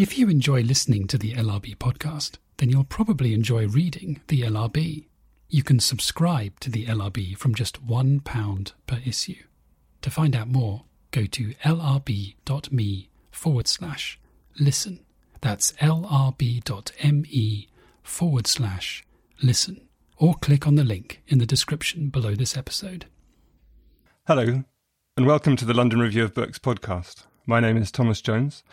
If you enjoy listening to the LRB podcast, then you'll probably enjoy reading the LRB. You can subscribe to the LRB from just £1 per issue. To find out more, go to lrb.me forward slash listen. That's lrb.me forward slash listen. Or click on the link in the description below this episode. Hello, and welcome to the London Review of Books podcast. My name is Thomas Jones.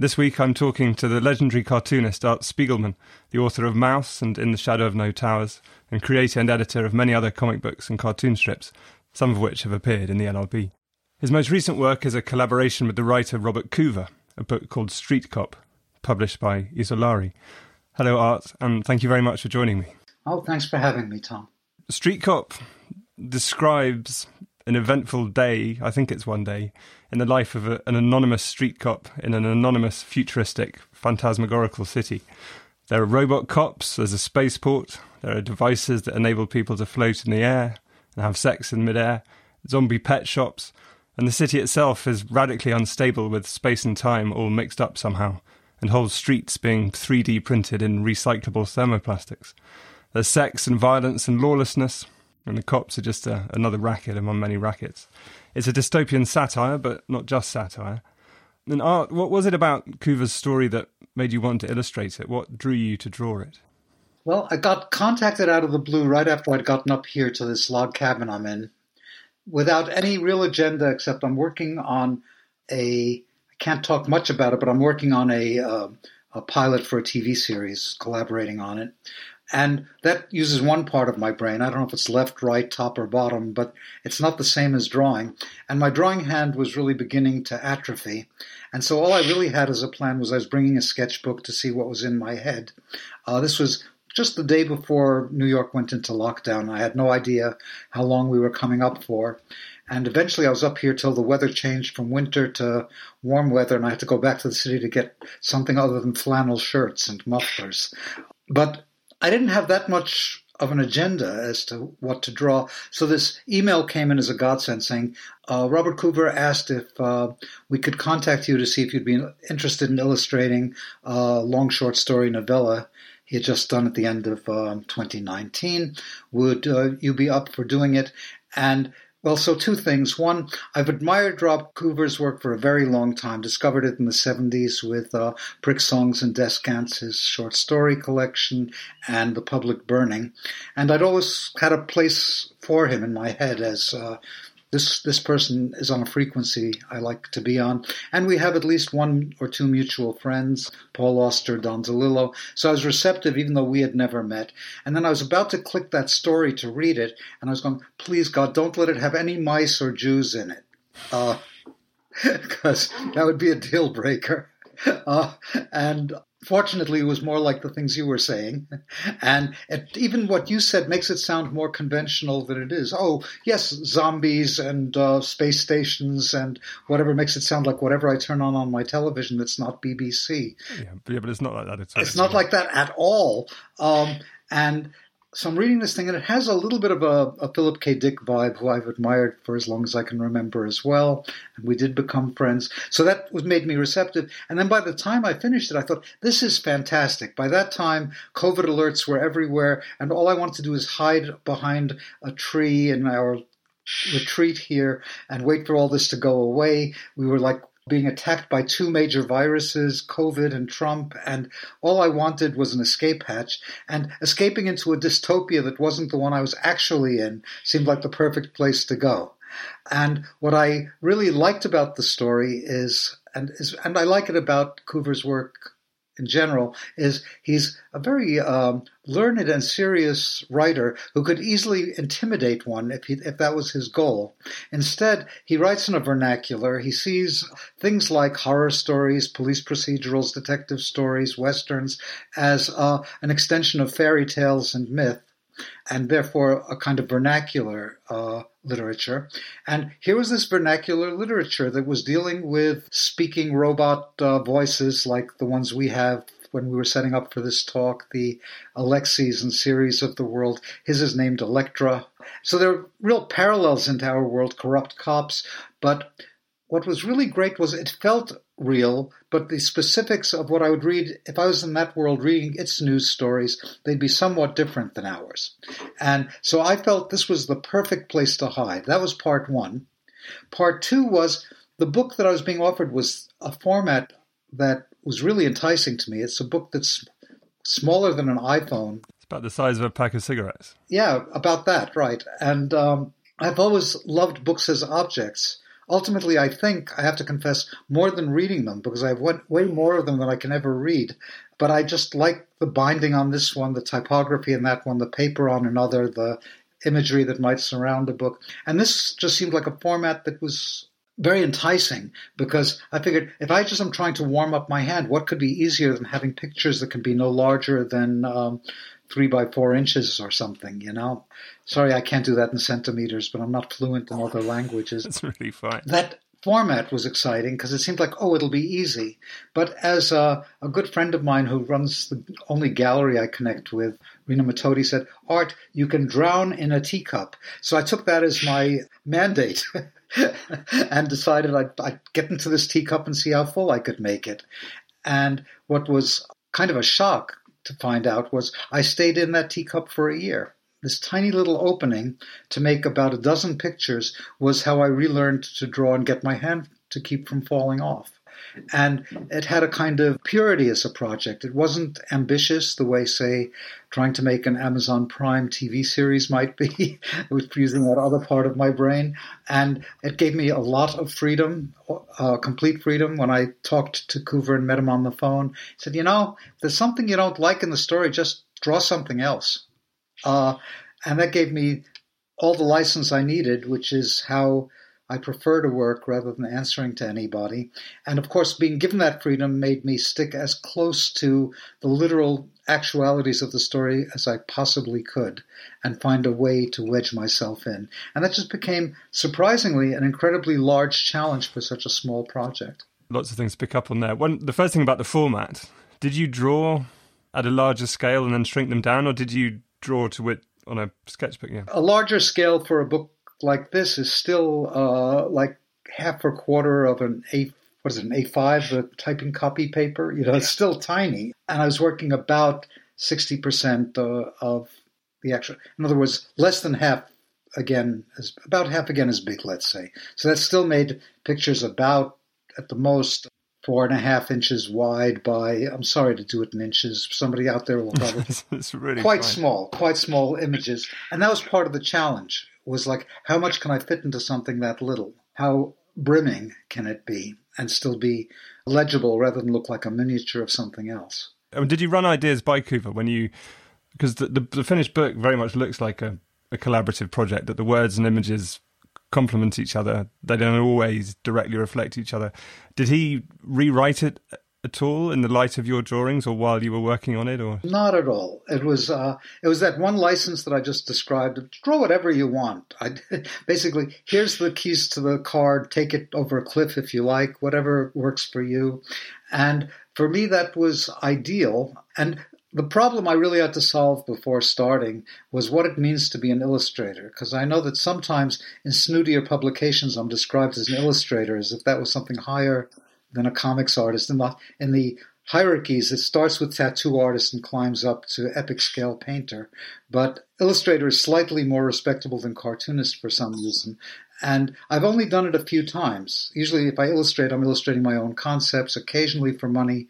This week I'm talking to the legendary cartoonist Art Spiegelman, the author of Maus and In the Shadow of No Towers, and creator and editor of many other comic books and cartoon strips, some of which have appeared in the LRB. His most recent work is a collaboration with the writer Robert Coover, a book called Street Cop, published by Isolarii. Hello, Art, and thank you very much for joining me. Oh, thanks for having me, Tom. Street Cop describes an eventful day, I think it's one day, in the life of a, an anonymous street cop in an anonymous, futuristic, phantasmagorical city. There are robot cops, there's a spaceport, there are devices that enable people to float in the air and have sex in midair, zombie pet shops, and the city itself is radically unstable with space and time all mixed up somehow, and whole streets being 3D printed in recyclable thermoplastics. There's sex and violence and lawlessness, and the cops are just a, another racket among many rackets. It's a dystopian satire, but not just satire. And art, what was it about Coover's story that made you want to illustrate it? What drew you to draw it? Well, I got contacted out of the blue right after I'd gotten up here to this log cabin I'm in, without any real agenda except I'm working on a. I can't talk much about it, but I'm working on a uh, a pilot for a TV series, collaborating on it, and that uses one part of my brain. I don't know if it's left, right, top, or bottom, but it's not the same as drawing. And my drawing hand was really beginning to atrophy. And so all I really had as a plan was I was bringing a sketchbook to see what was in my head. Uh, this was just the day before New York went into lockdown. I had no idea how long we were coming up for. And eventually I was up here till the weather changed from winter to warm weather, and I had to go back to the city to get something other than flannel shirts and mufflers. But I didn't have that much of an agenda as to what to draw. So this email came in as a godsend saying, uh, Robert Coover asked if uh, we could contact you to see if you'd be interested in illustrating a long short story novella he had just done at the end of um, 2019. Would uh, you be up for doing it? And well, so two things. One, I've admired Rob Coover's work for a very long time. Discovered it in the 70s with uh, Pricksongs and Descants, his short story collection, and The Public Burning. And I'd always had a place for him in my head as uh, this this person is on a frequency I like to be on, and we have at least one or two mutual friends, Paul Auster, Don DeLillo. So I was receptive, even though we had never met. And then I was about to click that story to read it, and I was going, "Please God, don't let it have any mice or Jews in it, because uh, that would be a deal breaker." Uh, and fortunately, it was more like the things you were saying. And it, even what you said makes it sound more conventional than it is. Oh, yes, zombies and uh, space stations and whatever makes it sound like whatever I turn on on my television that's not BBC. Yeah, but, yeah, but it's not like that. It's, it's not like that at all. Um, and so I'm reading this thing, and it has a little bit of a, a, Philip K. Dick vibe, who I've admired for as long as I can remember as well. And we did become friends. So that was made me receptive. And then by the time I finished it, I thought, this is fantastic. By that time, COVID alerts were everywhere, and all I wanted to do is hide behind a tree in our retreat here and wait for all this to go away. We were like being attacked by two major viruses, COVID and Trump, and all I wanted was an escape hatch. And escaping into a dystopia that wasn't the one I was actually in seemed like the perfect place to go. And what I really liked about the story is, and is, and I like it about Coover's work in general is he's a very um, learned and serious writer who could easily intimidate one if he, if that was his goal. Instead, he writes in a vernacular. He sees things like horror stories, police procedurals, detective stories, westerns as uh, an extension of fairy tales and myth and therefore a kind of vernacular uh, literature. And here was this vernacular literature that was dealing with speaking robot uh, voices like the ones we have when we were setting up for this talk, the Alexas and Siris of the world. His is named Electra. So there are real parallels into our world, corrupt cops, but what was really great was it felt real, but the specifics of what I would read, if I was in that world reading its news stories, they'd be somewhat different than ours. And so I felt this was the perfect place to hide. That was part one. Part two was the book that I was being offered was a format that was really enticing to me. It's a book that's smaller than an iPhone. It's about the size of a pack of cigarettes. Yeah, about that, right. And um, I've always loved books as objects ultimately, I think I have to confess more than reading them because I have way more of them than I can ever read. But I just like the binding on this one, the typography in that one, the paper on another, the imagery that might surround a book. And this just seemed like a format that was very enticing because I figured if I just am trying to warm up my hand, what could be easier than having pictures that can be no larger than um, three by four inches or something, you know. Sorry, I can't do that in centimeters, but I'm not fluent in other languages. That's really fine. That format was exciting because it seemed like, oh, it'll be easy. But as a, a, good friend of mine who runs the only gallery I connect with, Rena Matodi, said, Art, you can drown in a teacup. So I took that as my mandate. and decided I'd, I'd get into this teacup and see how full I could make it. And what was kind of a shock to find out was I stayed in that teacup for a year. This tiny little opening to make about a dozen pictures was how I relearned to draw and get my hand to keep from falling off. And it had a kind of purity as a project. It wasn't ambitious the way, say, trying to make an Amazon Prime TV series might be, with using that other part of my brain. And it gave me a lot of freedom, uh, complete freedom. When I talked to Coover and met him on the phone, he said, You know, there's something you don't like in the story, just draw something else. Uh, and that gave me all the license I needed, which is how I prefer to work rather than answering to anybody. And of course, being given that freedom made me stick as close to the literal actualities of the story as I possibly could and find a way to wedge myself in. And that just became surprisingly an incredibly large challenge for such a small project. Lots of things to pick up on there. One, the first thing about the format, did you draw at a larger scale and then shrink them down, or did you draw to it on a sketchbook? Yeah. A larger scale for a book like this is still uh, like half or quarter of an A. What is it, an A5, the typing copy paper? You know, it's still tiny. And I was working about 60% uh, of the actual, in other words, less than half again, as about half again as big, let's say. So that still made pictures about, at the most, four and a half inches wide by, I'm sorry to do it in inches. Somebody out there will probably. it's really quite fine. small, quite small images. And that was part of the challenge was like, how much can I fit into something that little? How brimming can it be and still be legible rather than look like a miniature of something else? I mean, did you run ideas by Coover when you, because the, the, the finished book very much looks like a, a collaborative project that the words and images complement each other. They don't always directly reflect each other. Did he rewrite it at all in the light of your drawings or while you were working on it or? Not at all. It was uh, it was that one license that i just described draw whatever you want. I basically here's the keys to the card take it over a cliff if you like whatever works for you. And for me that was ideal. And the problem I really had to solve before starting was what it means to be an illustrator, because I know that sometimes in snootier publications I'm described as an illustrator as if that was something higher than a comics artist. In the, in the hierarchies, it starts with tattoo artist and climbs up to epic scale painter. But illustrator is slightly more respectable than cartoonist for some reason. And I've only done it a few times. Usually, if I illustrate, I'm illustrating my own concepts, occasionally for money.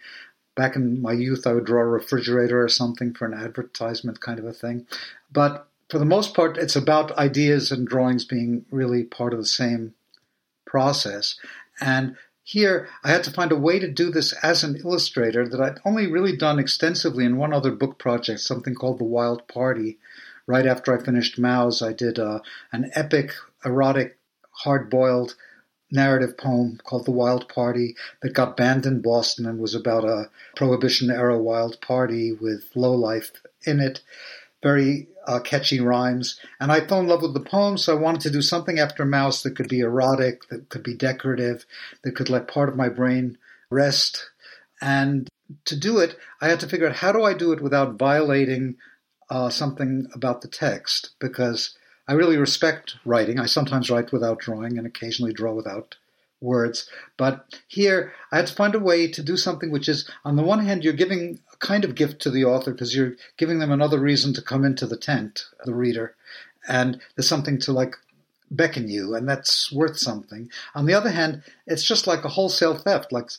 Back in my youth, I would draw a refrigerator or something for an advertisement kind of a thing. But for the most part, it's about ideas and drawings being really part of the same process. And here, I had to find a way to do this as an illustrator that I'd only really done extensively in one other book project, something called The Wild Party. Right after I finished Maus, I did uh, an epic, erotic, hard boiled narrative poem called The Wild Party that got banned in Boston and was about a Prohibition era wild party with lowlife in it very uh, catchy rhymes. And I fell in love with the poem, so I wanted to do something after Maus that could be erotic, that could be decorative, that could let part of my brain rest. And to do it, I had to figure out how do I do it without violating uh, something about the text, because I really respect writing. I sometimes write without drawing and occasionally draw without words. But here, I had to find a way to do something which is, on the one hand, you're giving a kind of gift to the author because you're giving them another reason to come into the tent, the reader, and there's something to like beckon you, and that's worth something. On the other hand, it's just like a wholesale theft. Like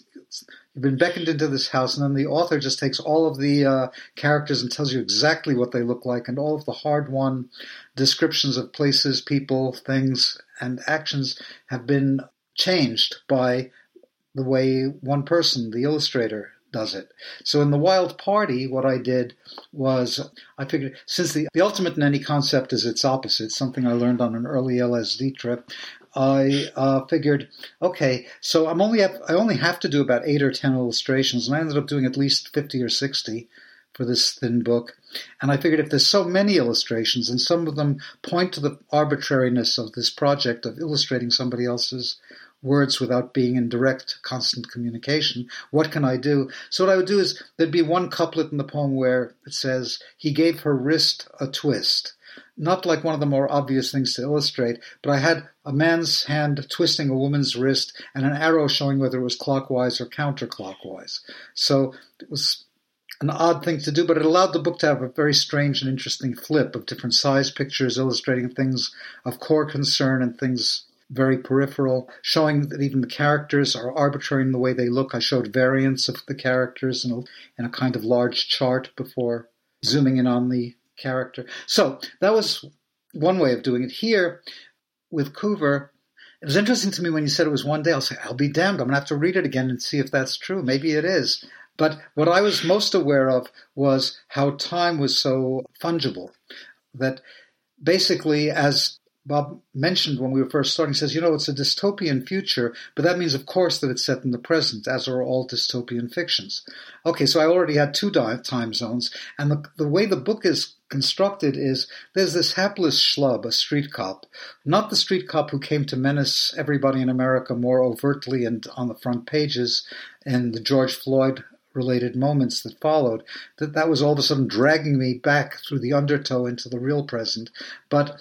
you've been beckoned into this house, and then the author just takes all of the uh, characters and tells you exactly what they look like, and all of the hard-won descriptions of places, people, things, and actions have been changed by the way one person, the illustrator, does it. So in the Wild Party, what I did was I figured since the, the ultimate in any concept is its opposite, something I learned on an early LSD trip, I uh, figured, okay, so I'm only have, I only have to do about eight or ten illustrations, and I ended up doing at least fifty or sixty for this thin book. And I figured if there's so many illustrations, and some of them point to the arbitrariness of this project of illustrating somebody else's words without being in direct, constant communication. What can I do? So what I would do is there'd be one couplet in the poem where it says, he gave her wrist a twist. Not like one of the more obvious things to illustrate, but I had a man's hand twisting a woman's wrist and an arrow showing whether it was clockwise or counterclockwise. So it was an odd thing to do, but it allowed the book to have a very strange and interesting flip of different size pictures illustrating things of core concern and things very peripheral, showing that even the characters are arbitrary in the way they look. I showed variants of the characters in a, a kind of large chart before zooming in on the character. So that was one way of doing it. Here with Coover, it was interesting to me when you said it was one day. I'll say, I'll be damned. I'm going to have to read it again and see if that's true. Maybe it is. But what I was most aware of was how time was so fungible that basically as Bob mentioned when we were first starting, says, you know, it's a dystopian future, but that means, of course, that it's set in the present, as are all dystopian fictions. Okay, so I already had two time zones, and the, the way the book is constructed is there's this hapless schlub, a street cop, not the street cop who came to menace everybody in America more overtly and on the front pages in the George Floyd related moments that followed that that was all of a sudden dragging me back through the undertow into the real present but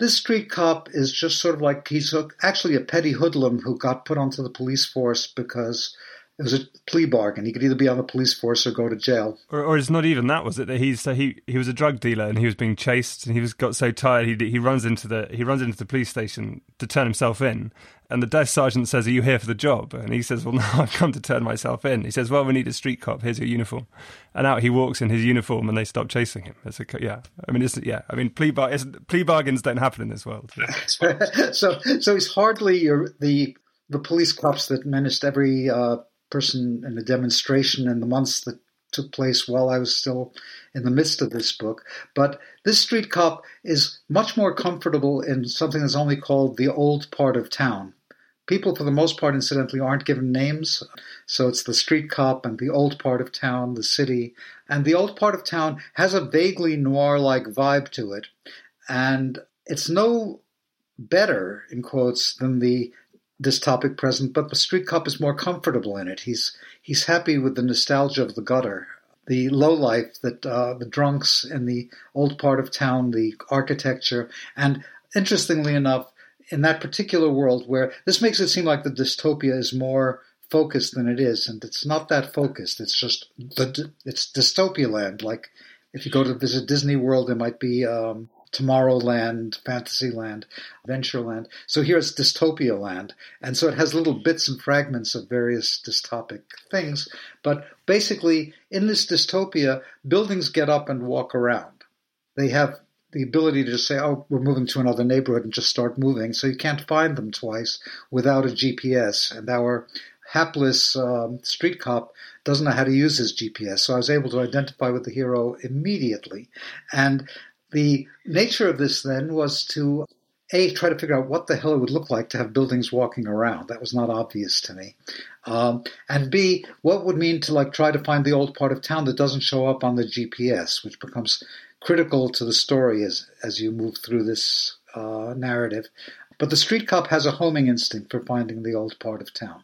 this street cop is just sort of like he's actually a petty hoodlum who got put onto the police force because it was a plea bargain. He could either be on the police force or go to jail. Or, or it's not even that, was it? That he's so he he was a drug dealer and he was being chased and he was got so tired he he runs into the he runs into the police station to turn himself in. And the desk sergeant says, "Are you here for the job?" And he says, "Well, no, I've come to turn myself in." He says, "Well, we need a street cop. Here's your uniform." And out he walks in his uniform, and they stop chasing him. It's a yeah. I mean, it's yeah. I mean, plea bar plea bargains don't happen in this world. so so he's hardly your, the the police cops that menaced every uh, person in a demonstration in the months that took place while I was still in the midst of this book. But this street cop is much more comfortable in something that's only called the old part of town. People, for the most part, incidentally, aren't given names. So it's the street cop and the old part of town, the city. And the old part of town has a vaguely noir like vibe to it. And it's no better, in quotes, than the dystopic present, but the street cop is more comfortable in it. He's he's happy with the nostalgia of the gutter, the low life that uh, the drunks in the old part of town, the architecture, and interestingly enough, in that particular world where this makes it seem like the dystopia is more focused than it is, and it's not that focused. It's just the it's dystopia land. Like if you go to visit Disney World, there might be um, Tomorrowland, Fantasyland, Adventureland. So here it's Dystopia Land. And so it has little bits and fragments of various dystopic things. But basically, in this dystopia, buildings get up and walk around. They have the ability to just say, oh, we're moving to another neighborhood and just start moving. So you can't find them twice without a GPS. And our hapless um, street cop doesn't know how to use his GPS. So I was able to identify with the hero immediately. And the nature of this then was to a try to figure out what the hell it would look like to have buildings walking around. That was not obvious to me. Um, and B, what would mean to like try to find the old part of town that doesn't show up on the GPS, which becomes critical to the story as as you move through this uh, narrative. But the street cop has a homing instinct for finding the old part of town.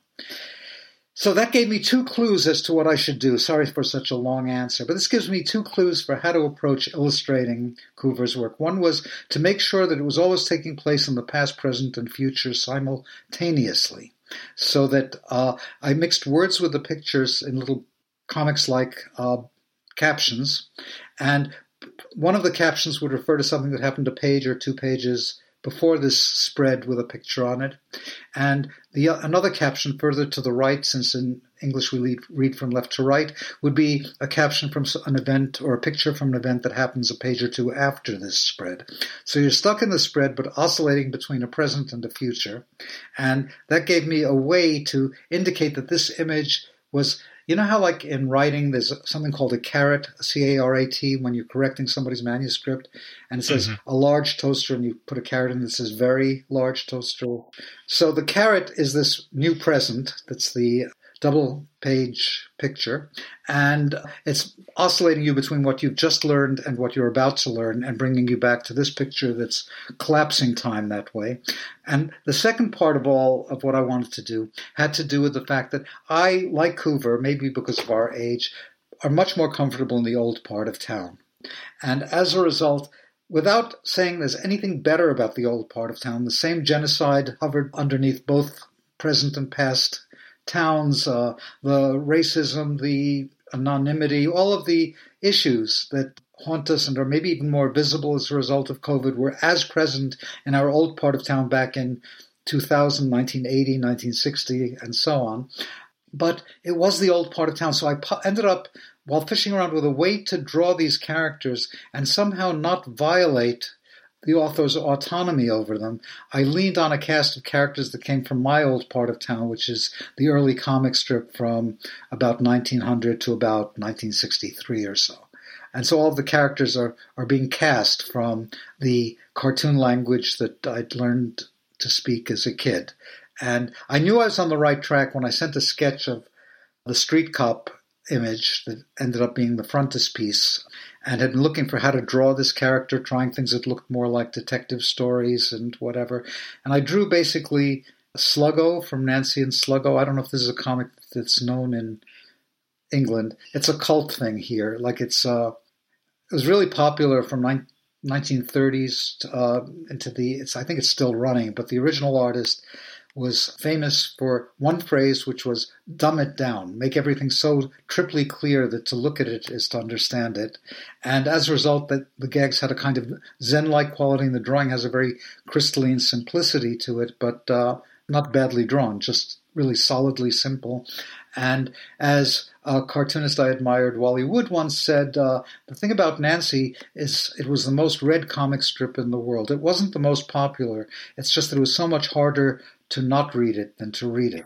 So that gave me two clues as to what I should do. Sorry for such a long answer, but this gives me two clues for how to approach illustrating Coover's work. One was to make sure that it was always taking place in the past, present, and future simultaneously. so that uh, I mixed words with the pictures in little comics like uh, captions. And one of the captions would refer to something that happened a page or two pages before this spread with a picture on it. And the another caption further to the right, since in English we lead, read from left to right, would be a caption from an event or a picture from an event that happens a page or two after this spread. So you're stuck in the spread, but oscillating between a present and a future. And that gave me a way to indicate that this image was you know how, like in writing, there's something called a caret, C A R A T, when you're correcting somebody's manuscript, and it says mm-hmm. a large toaster, and you put a caret in that says very large toaster. So the caret is this new present that's the double page picture, and it's oscillating you between what you've just learned and what you're about to learn, and bringing you back to this picture that's collapsing time that way. And the second part of all of what I wanted to do had to do with the fact that I, like Coover, maybe because of our age, are much more comfortable in the old part of town. And as a result, without saying there's anything better about the old part of town, the same genocide hovered underneath both present and past towns, uh, the racism, the anonymity, all of the issues that haunt us and are maybe even more visible as a result of COVID were as present in our old part of town back in 2000, 1980, 1960, and so on. But it was the old part of town. So I ended up, while fishing around with a way to draw these characters and somehow not violate the author's autonomy over them, I leaned on a cast of characters that came from my old part of town, which is the early comic strip from about 1900 to about 1963 or so. And so all the characters are, are being cast from the cartoon language that I'd learned to speak as a kid. And I knew I was on the right track when I sent a sketch of the street cop image that ended up being the frontispiece and had been looking for how to draw this character, trying things that looked more like detective stories and whatever. And I drew basically Sluggo from Nancy and Sluggo. I don't know if this is a comic that's known in England. It's a cult thing here. Like it's uh, it was really popular from 1930s uh, into the. It's I think it's still running, but the original artist was famous for one phrase, which was dumb it down, make everything so triply clear that to look at it is to understand it. And as a result, that the gags had a kind of Zen-like quality, and the drawing has a very crystalline simplicity to it, but uh, not badly drawn, just really solidly simple. And as a cartoonist I admired, Wally Wood, once said, uh, the thing about Nancy is it was the most read comic strip in the world. It wasn't the most popular. It's just that it was so much harder to not read it than to read it.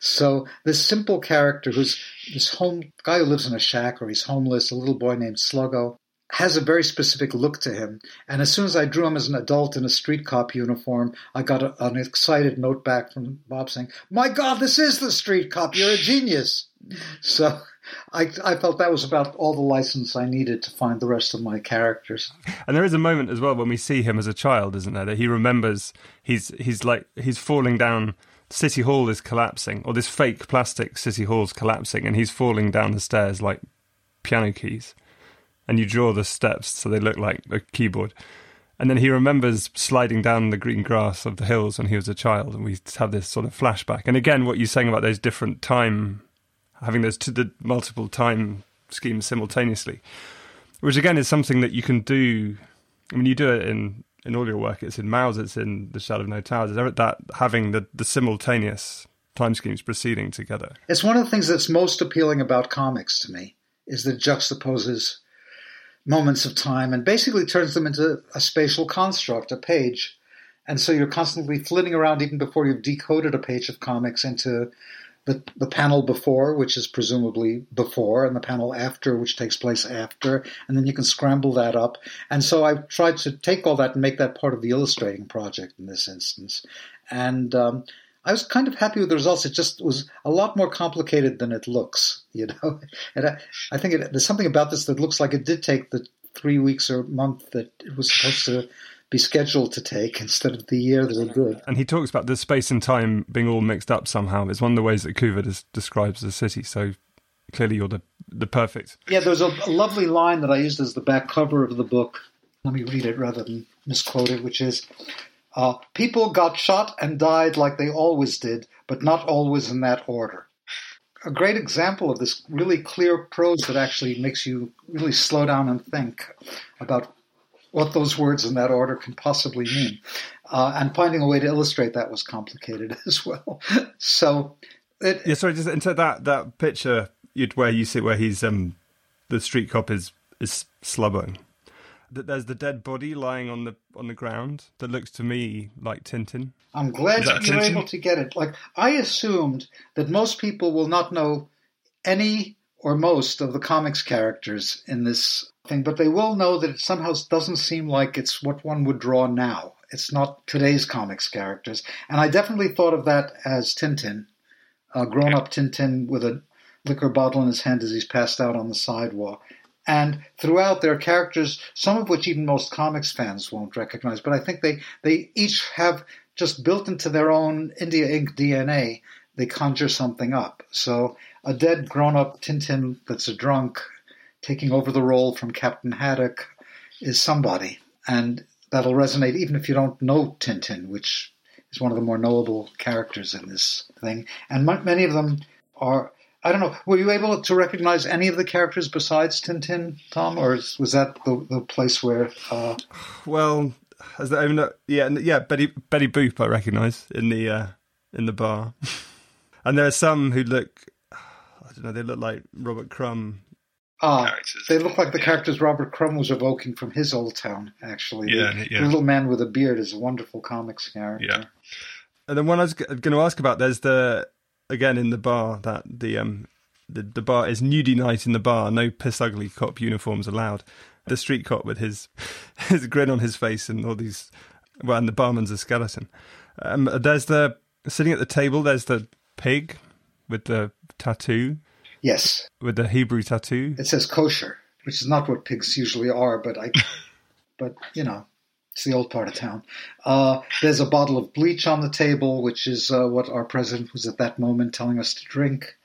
So this simple character who's this home guy who lives in a shack or he's homeless, a little boy named Sluggo, has a very specific look to him. And as soon as I drew him as an adult in a street cop uniform, I got a, an excited note back from Bob saying, My God, this is the street cop. You're a genius. So I, I felt that was about all the license I needed to find the rest of my characters. And there is a moment as well when we see him as a child, isn't there? That he remembers he's he's like he's falling down. City Hall is collapsing, or this fake plastic City Hall's collapsing, and he's falling down the stairs like piano keys. And you draw the steps so they look like a keyboard. And then he remembers sliding down the green grass of the hills when he was a child, and we have this sort of flashback. And again, what you're saying about those different time having those to the multiple time schemes simultaneously, which again is something that you can do. I mean, you do it in in all your work. It's in Maus, it's in The Shadow of No Towers. Is that having the, the simultaneous time schemes proceeding together? It's one of the things that's most appealing about comics to me is that juxtaposes moments of time and basically turns them into a spatial construct, a page. And so you're constantly flitting around even before you've decoded a page of comics into the, the panel before, which is presumably before, and the panel after, which takes place after, and then you can scramble that up. And so I've tried to take all that and make that part of the illustrating project in this instance. And um, I was kind of happy with the results. It just was a lot more complicated than it looks, you know. And I, I think it, there's something about this that looks like it did take the three weeks or month that it was supposed to be scheduled to take instead of the year that it would. And he talks about the space and time being all mixed up somehow. It's one of the ways that Coover des- describes the city. So clearly, you're the the perfect. Yeah, there's a, a lovely line that I used as the back cover of the book. Let me read it rather than misquote it, which is. Uh, people got shot and died like they always did, but not always in that order. A great example of this really clear prose that actually makes you really slow down and think about what those words in that order can possibly mean. Uh, and finding a way to illustrate that was complicated as well. so, it, yeah, sorry, just into that that picture where you see where he's um the street cop is is slubbering. That there's the dead body lying on the on the ground that looks to me like Tintin. I'm glad you were able to get it. Like I assumed that most people will not know any or most of the comics characters in this thing, but they will know that it somehow doesn't seem like it's what one would draw now. It's not today's comics characters. And I definitely thought of that as Tintin, a grown up Tintin with a liquor bottle in his hand as he's passed out on the sidewalk. And throughout, there are characters, some of which even most comics fans won't recognize, but I think they, they each have just built into their own India Ink DNA, they conjure something up. So a dead grown up Tintin that's a drunk taking over the role from Captain Haddock is somebody. And that'll resonate even if you don't know Tintin, which is one of the more knowable characters in this thing. And many of them are. I don't know. Were you able to recognize any of the characters besides Tintin, Tom, or was that the, the place where? Uh... Well, I mean, yeah, yeah, Betty Betty Boop I recognise in the uh, in the bar, and there are some who look. I don't know. They look like Robert Crumb Ah, characters. They look like the characters Robert Crumb was evoking from his Old Town, actually. Yeah, the, yeah. little man with a beard is a wonderful comics character. Yeah. And then one I was going to ask about, there's the, again, in the bar, that the, um, the, the bar is nudie night in the bar, no piss ugly cop uniforms allowed. The street cop with his, his grin on his face and all these, well, and the barman's a skeleton. Um, there's the, sitting at the table, there's the pig with the tattoo Yes. With the Hebrew tattoo? It says kosher, which is not what pigs usually are, but I, but you know, it's the old part of town. Uh, there's a bottle of bleach on the table, which is uh, what our president was at that moment telling us to drink.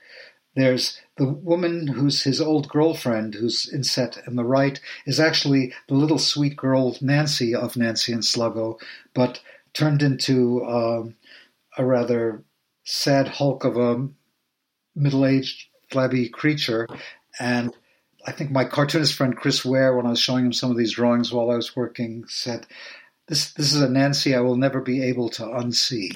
There's the woman who's his old girlfriend, who's inset in the right, is actually the little sweet girl Nancy of Nancy and Sluggo, but turned into um, a rather sad hulk of a middle-aged flabby creature. And I think my cartoonist friend Chris Ware, when I was showing him some of these drawings while I was working, said, "This this is a Nancy I will never be able to unsee."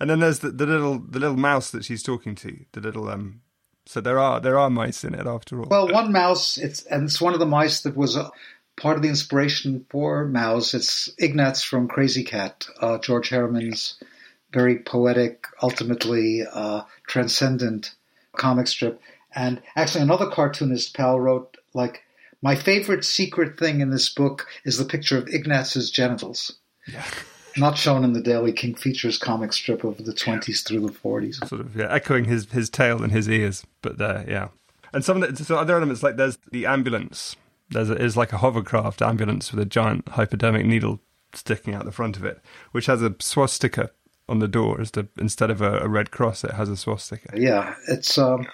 And then there's the, the little the little mouse that she's talking to. The little um. So there are there are mice in it after all. Well, one mouse. It's and it's one of the mice that was. Uh, part of the inspiration for Maus, it's Ignatz from Krazy Kat, uh, George Herriman's very poetic, ultimately uh, transcendent comic strip. And actually, another cartoonist pal wrote, like, my favorite secret thing in this book is the picture of Ignatz's genitals. Yeah. Not shown in the Daily King Features comic strip of the 20s through the 40s. Sort of, yeah, echoing his, his tail and his ears, but there, yeah. And some of the so other elements, like there's the ambulance. There's a, is like a hovercraft ambulance with a giant hypodermic needle sticking out the front of it, which has a swastika on the door instead of a, a red cross, it has a swastika. Yeah, it's um,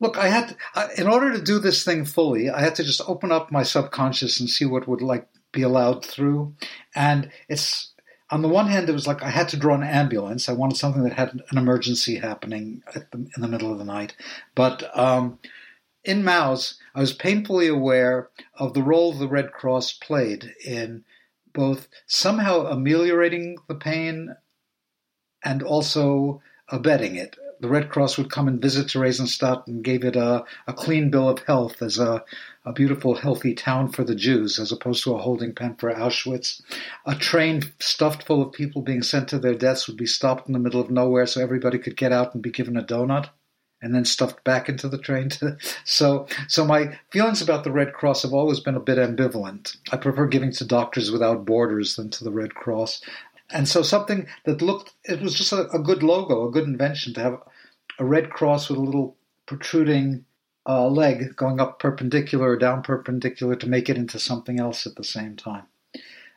look. I had to, I, in order to do this thing fully, I had to just open up my subconscious and see what would like be allowed through, and it's. On the one hand, it was like I had to draw an ambulance. I wanted something that had an emergency happening the, in the middle of the night. But um, in Maus, I was painfully aware of the role the Red Cross played in both somehow ameliorating the pain and also abetting it. The Red Cross would come and visit Theresienstadt and gave it a, a clean bill of health as a, a beautiful, healthy town for the Jews, as opposed to a holding pen for Auschwitz. A train stuffed full of people being sent to their deaths would be stopped in the middle of nowhere so everybody could get out and be given a donut and then stuffed back into the train. To, so, so my feelings about the Red Cross have always been a bit ambivalent. I prefer giving to Doctors Without Borders than to the Red Cross. And so something that looked, it was just a, a good logo, a good invention to have a red cross with a little protruding uh, leg going up perpendicular or down perpendicular to make it into something else at the same time.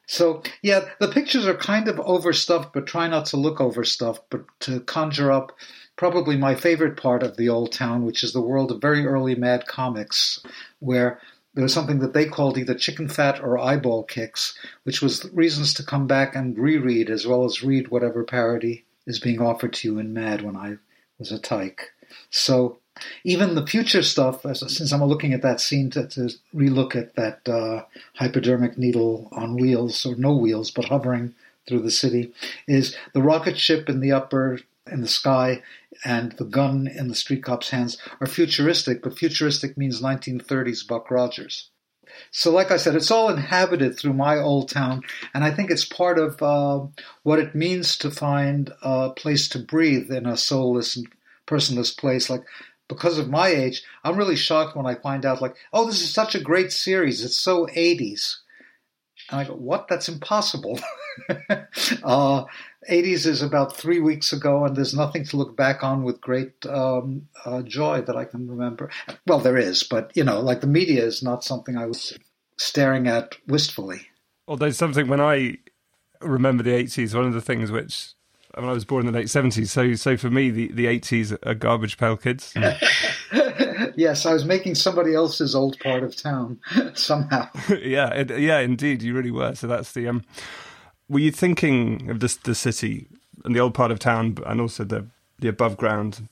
So, yeah, the pictures are kind of overstuffed, but try not to look overstuffed, but to conjure up probably my favorite part of the old town, which is the world of very early Mad Comics, where there was something that they called either chicken fat or eyeball kicks, which was reasons to come back and reread as well as read whatever parody is being offered to you in Mad when I was a tyke. So even the future stuff, since I'm looking at that scene to, to relook at that uh, hypodermic needle on wheels or no wheels, but hovering through the city, is the rocket ship in the upper in the sky and the gun in the street cop's hands are futuristic, but futuristic means 1930s Buck Rogers. So, like I said, it's all inhabited through my old town, and I think it's part of uh, what it means to find a place to breathe in a soulless and personless place. Like, because of my age, I'm really shocked when I find out, like, oh, this is such a great series. It's so 80s. And I go, what? That's impossible. uh, 80s is about three weeks ago, and there's nothing to look back on with great um, uh, joy that I can remember. Well, there is, but you know, like the media is not something I was staring at wistfully. There's something when I remember the 80s, one of the things which I mean, I was born in the late 70s, so so for me, the, the 80s are garbage pail kids. yes, I was making somebody else's old part of town somehow. yeah, it, yeah, indeed, you really were. So that's the um, were you thinking of this the city and the old part of town, and also the the above ground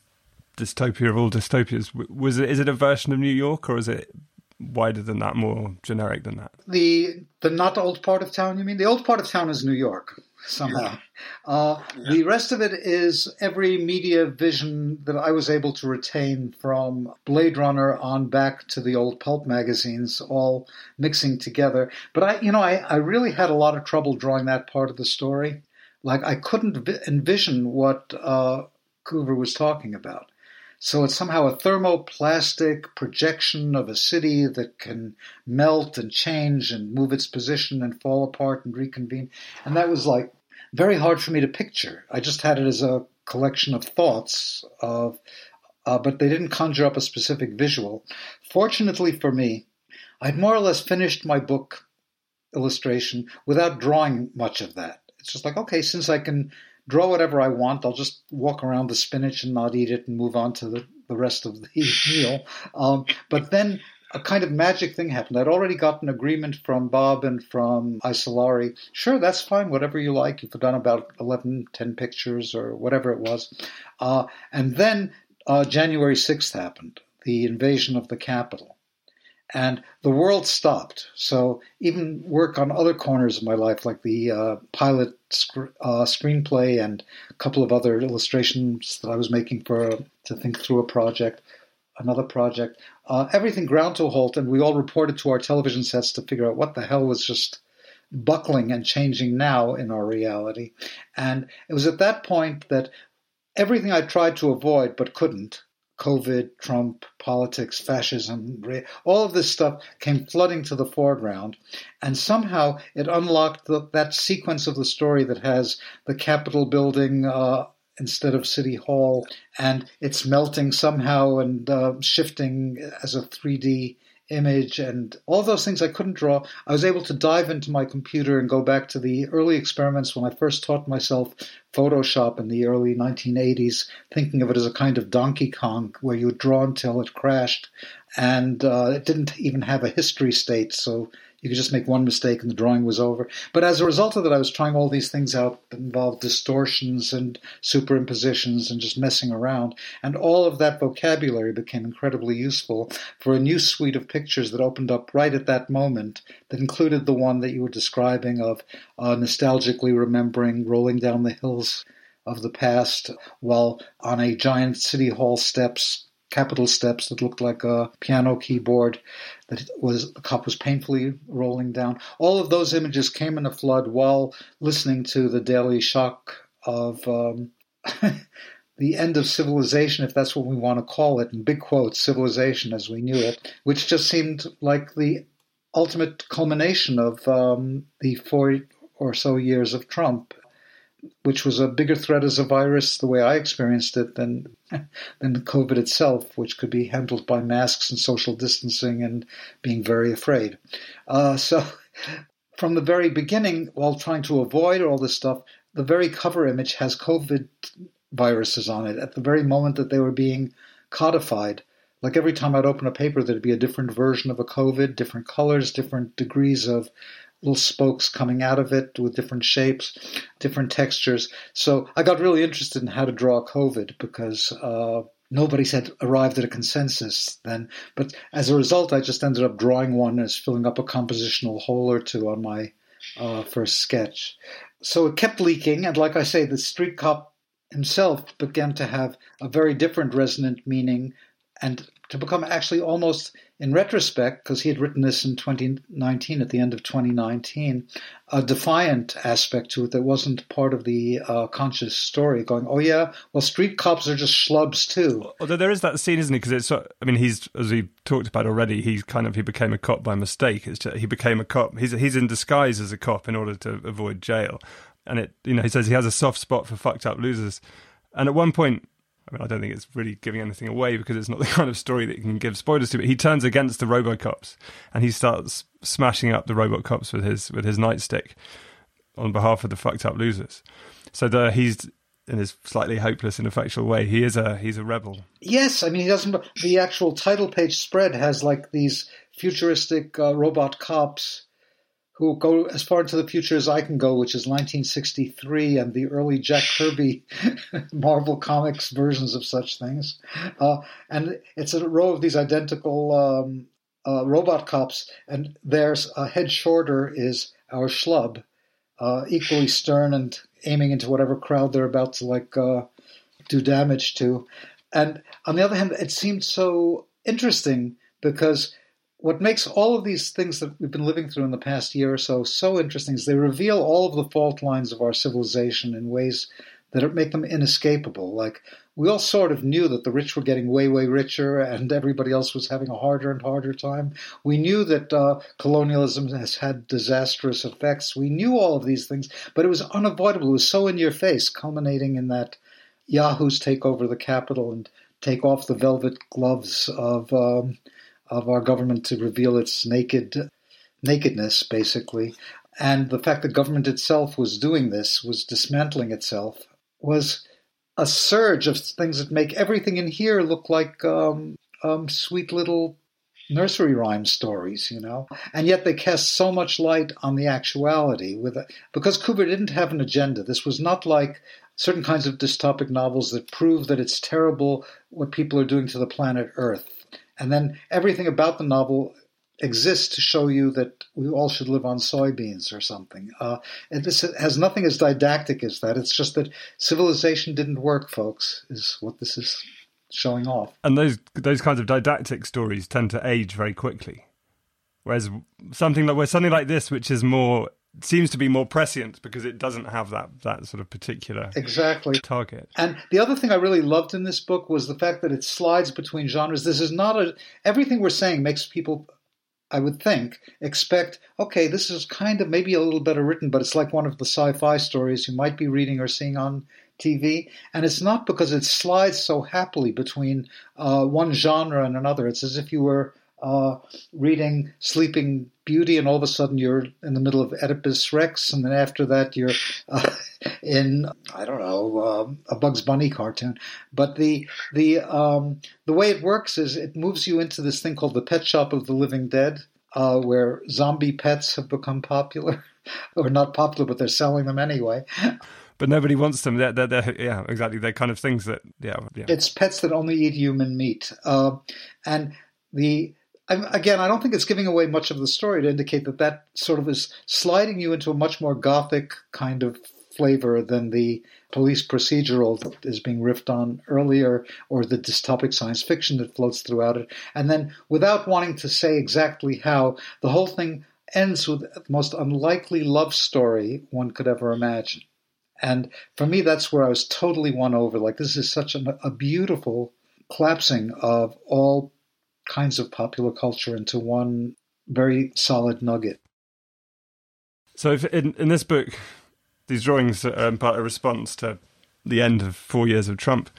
dystopia of all dystopias? Was it is it a version of New York, or is it wider than that, more generic than that? The the not old part of town. You mean the old part of town is New York somehow. Uh, yeah. The rest of it is every media vision that I was able to retain from Blade Runner on back to the old pulp magazines, all mixing together. But I, you know, I, I really had a lot of trouble drawing that part of the story. Like I couldn't envision what uh, Coover was talking about. So it's somehow a thermoplastic projection of a city that can melt and change and move its position and fall apart and reconvene. And that was like very hard for me to picture. I just had it as a collection of thoughts of, uh, but they didn't conjure up a specific visual. Fortunately for me, I'd more or less finished my book illustration without drawing much of that. It's just like, okay, since I can draw whatever I want, I'll just walk around the spinach and not eat it and move on to the, the rest of the meal. Um, but then a kind of magic thing happened. I'd already gotten agreement from Bob and from Isolarii. Sure, that's fine, whatever you like. You've done about 11, 10 pictures or whatever it was. Uh, and then uh, January 6th happened, the invasion of the Capitol. And the world stopped. So even work on other corners of my life, like the uh, pilot sc- uh, screenplay and a couple of other illustrations that I was making for to think through a project, another project. Uh, everything ground to a halt, and we all reported to our television sets to figure out what the hell was just buckling and changing now in our reality. And it was at that point that everything I tried to avoid but couldn't COVID, Trump, politics, fascism, all of this stuff came flooding to the foreground. And somehow it unlocked the, that sequence of the story that has the Capitol building uh, instead of City Hall, and it's melting somehow and uh, shifting as a 3D image and all those things I couldn't draw. I was able to dive into my computer and go back to the early experiments when I first taught myself Photoshop in the early 1980s, thinking of it as a kind of Donkey Kong where you would draw until it crashed. And uh, it didn't even have a history state, so you could just make one mistake and the drawing was over. But as a result of that, I was trying all these things out that involved distortions and superimpositions and just messing around. And all of that vocabulary became incredibly useful for a new suite of pictures that opened up right at that moment that included the one that you were describing of uh, nostalgically remembering rolling down the hills of the past while on a giant city hall steps Capitol steps that looked like a piano keyboard that was the cop was painfully rolling down. All of those images came in a flood while listening to the daily shock of um, the end of civilization, if that's what we want to call it, in big quotes, civilization as we knew it, which just seemed like the ultimate culmination of um, the four or so years of Trump which was a bigger threat as a virus, the way I experienced it, than than COVID itself, which could be handled by masks and social distancing and being very afraid. Uh, so, from the very beginning, while trying to avoid all this stuff, the very cover image has COVID viruses on it at the very moment that they were being codified. Like every time I'd open a paper, there'd be a different version of a COVID, different colors, different degrees of little spokes coming out of it with different shapes, different textures. So I got really interested in how to draw COVID because uh, nobody's had arrived at a consensus then. But as a result, I just ended up drawing one as filling up a compositional hole or two on my uh, first sketch. So it kept leaking, and like I say, the street cop himself began to have a very different resonant meaning and to become actually almost in retrospect, because he had written this in 2019, at the end of 2019, a defiant aspect to it that wasn't part of the uh, conscious story. Going, oh yeah, well, street cops are just schlubs too. Although there is that scene, isn't it? Because it's, I mean, he's as we talked about already. He's kind of he became a cop by mistake. It's just, he became a cop. He's he's in disguise as a cop in order to avoid jail. And it, you know, he says he has a soft spot for fucked up losers. And at one point, I mean, I don't think it's really giving anything away because it's not the kind of story that you can give spoilers to. But he turns against the RoboCops and he starts smashing up the RoboCops with his with his nightstick on behalf of the fucked up losers. So the, he's in his slightly hopeless, ineffectual way. He is a he's a rebel. Yes, I mean he doesn't. The actual title page spread has like these futuristic uh, robot cops who go as far into the future as I can go, which is 1963 and the early Jack Kirby Marvel Comics versions of such things. Uh, and it's a row of these identical um, uh, robot cops, and there's a head shorter is our schlub, uh, equally stern and aiming into whatever crowd they're about to like uh, do damage to. And on the other hand, it seemed so interesting because what makes all of these things that we've been living through in the past year or so so interesting is they reveal all of the fault lines of our civilization in ways that make them inescapable. Like we all sort of knew that the rich were getting way, way richer, and everybody else was having a harder and harder time. We knew that uh, colonialism has had disastrous effects. We knew all of these things, but it was unavoidable. It was so in your face, culminating in that Yahoos take over the Capitol and take off the velvet gloves of um, of our government to reveal its naked nakedness, basically. And the fact that government itself was doing this, was dismantling itself, was a surge of things that make everything in here look like um, um, sweet little nursery rhyme stories, you know. And yet they cast so much light on the actuality with a, because Coover didn't have an agenda. This was not like certain kinds of dystopic novels that prove that it's terrible what people are doing to the planet Earth. And then everything about the novel exists to show you that we all should live on soybeans or something. Uh, and this has nothing as didactic as that. It's just that civilization didn't work, folks, is what this is showing off. And those those kinds of didactic stories tend to age very quickly. Whereas something like where something like this, which is more seems to be more prescient because it doesn't have that that sort of particular exactly target. And the other thing I really loved in this book was the fact that it slides between genres. This is not a everything we're saying makes people I would think expect okay, this is kind of maybe a little better written, but it's like one of the sci-fi stories you might be reading or seeing on TV, and it's not because it slides so happily between uh, one genre and another. It's as if you were uh, reading Sleeping Beauty, and all of a sudden you're in the middle of Oedipus Rex, and then after that you're uh, in I don't know uh, a Bugs Bunny cartoon. But the the um, the way it works is it moves you into this thing called the Pet Shop of the Living Dead, uh, where zombie pets have become popular, or not popular, but they're selling them anyway but nobody wants them. They're, they're, they're, yeah, exactly. They're kind of things that, yeah, yeah. It's pets that only eat human meat. Uh, and the again, I don't think it's giving away much of the story to indicate that that sort of is sliding you into a much more gothic kind of flavor than the police procedural that is being riffed on earlier or the dystopic science fiction that floats throughout it. And then, without wanting to say exactly how, the whole thing ends with the most unlikely love story one could ever imagine. And for me, that's where I was totally won over. Like, this is such a, a beautiful collapsing of all kinds of popular culture into one very solid nugget. So, in in this book, these drawings are in part a response to the end of four years of Trump.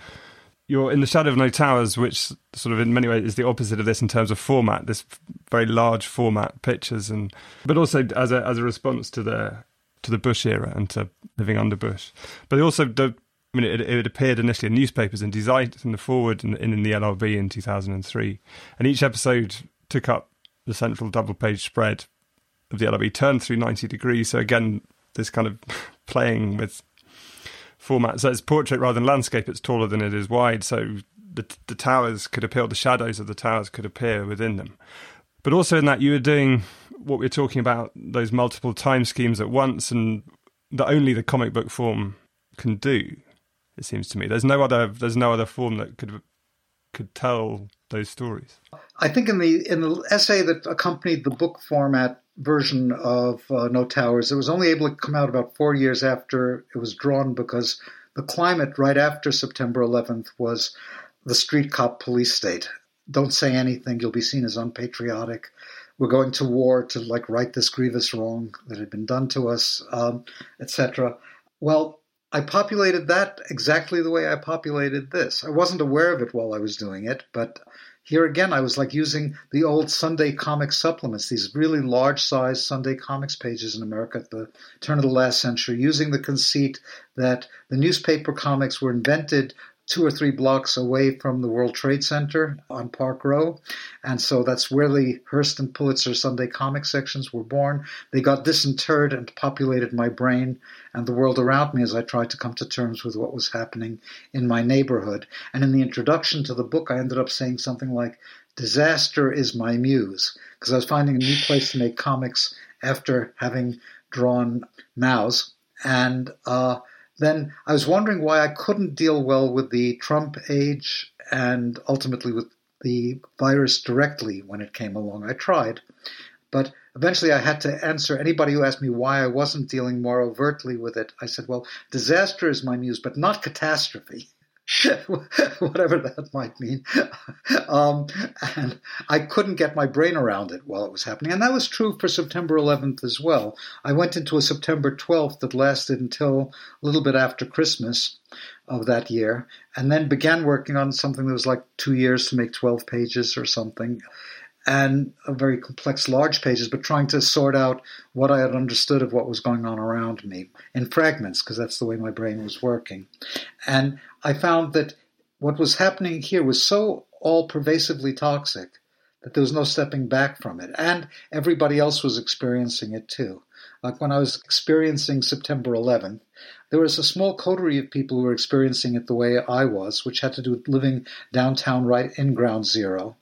You're in the shadow of no towers, which sort of in many ways is the opposite of this in terms of format. This very large format pictures, and but also as a as a response to the to the Bush era and to living under Bush. But also the I mean, it, it appeared initially in newspapers and designed in the forward and in, the LRB in 2003. And each episode took up the central double page spread of the LRB turned through 90 degrees. So again, this kind of playing with format. So it's portrait rather than landscape. It's taller than it is wide. So the, the towers could appear, the shadows of the towers could appear within them. But also in that you were doing what we're talking about, those multiple time schemes at once, and that only the comic book form can do. It seems to me there's no other there's no other form that could could tell those stories. I think in the in the essay that accompanied the book format version of uh, No Towers, it was only able to come out about four years after it was drawn because the climate right after September 11th was the street cop police state. Don't say anything; you'll be seen as unpatriotic. We're going to war to like right this grievous wrong that had been done to us, um, etc. Well, I populated that exactly the way I populated this. I wasn't aware of it while I was doing it, but here again, I was like using the old Sunday comics supplements, these really large size Sunday comics pages in America at the turn of the last century, using the conceit that the newspaper comics were invented two or three blocks away from the World Trade Center on Park Row. And so that's where the Hearst and Pulitzer Sunday comic sections were born. They got disinterred and populated my brain and the world around me as I tried to come to terms with what was happening in my neighborhood. And in the introduction to the book, I ended up saying something like, Disaster is my muse, because I was finding a new place to make comics after having drawn Maus. And, uh, then I was wondering why I couldn't deal well with the Trump age and ultimately with the virus directly when it came along. I tried, but eventually I had to answer anybody who asked me why I wasn't dealing more overtly with it. I said, well, disaster is my muse, but not catastrophe. whatever that might mean. Um, and I couldn't get my brain around it while it was happening. And that was true for September 11th as well. I went into a September 12th that lasted until a little bit after Christmas of that year, and then began working on something that was like two years to make 12 pages or something and very complex large pages, but trying to sort out what I had understood of what was going on around me in fragments, because that's the way my brain was working. And I found that what was happening here was so all pervasively toxic that there was no stepping back from it. And everybody else was experiencing it too. Like when I was experiencing September 11th, there was a small coterie of people who were experiencing it the way I was, which had to do with living downtown right in ground zero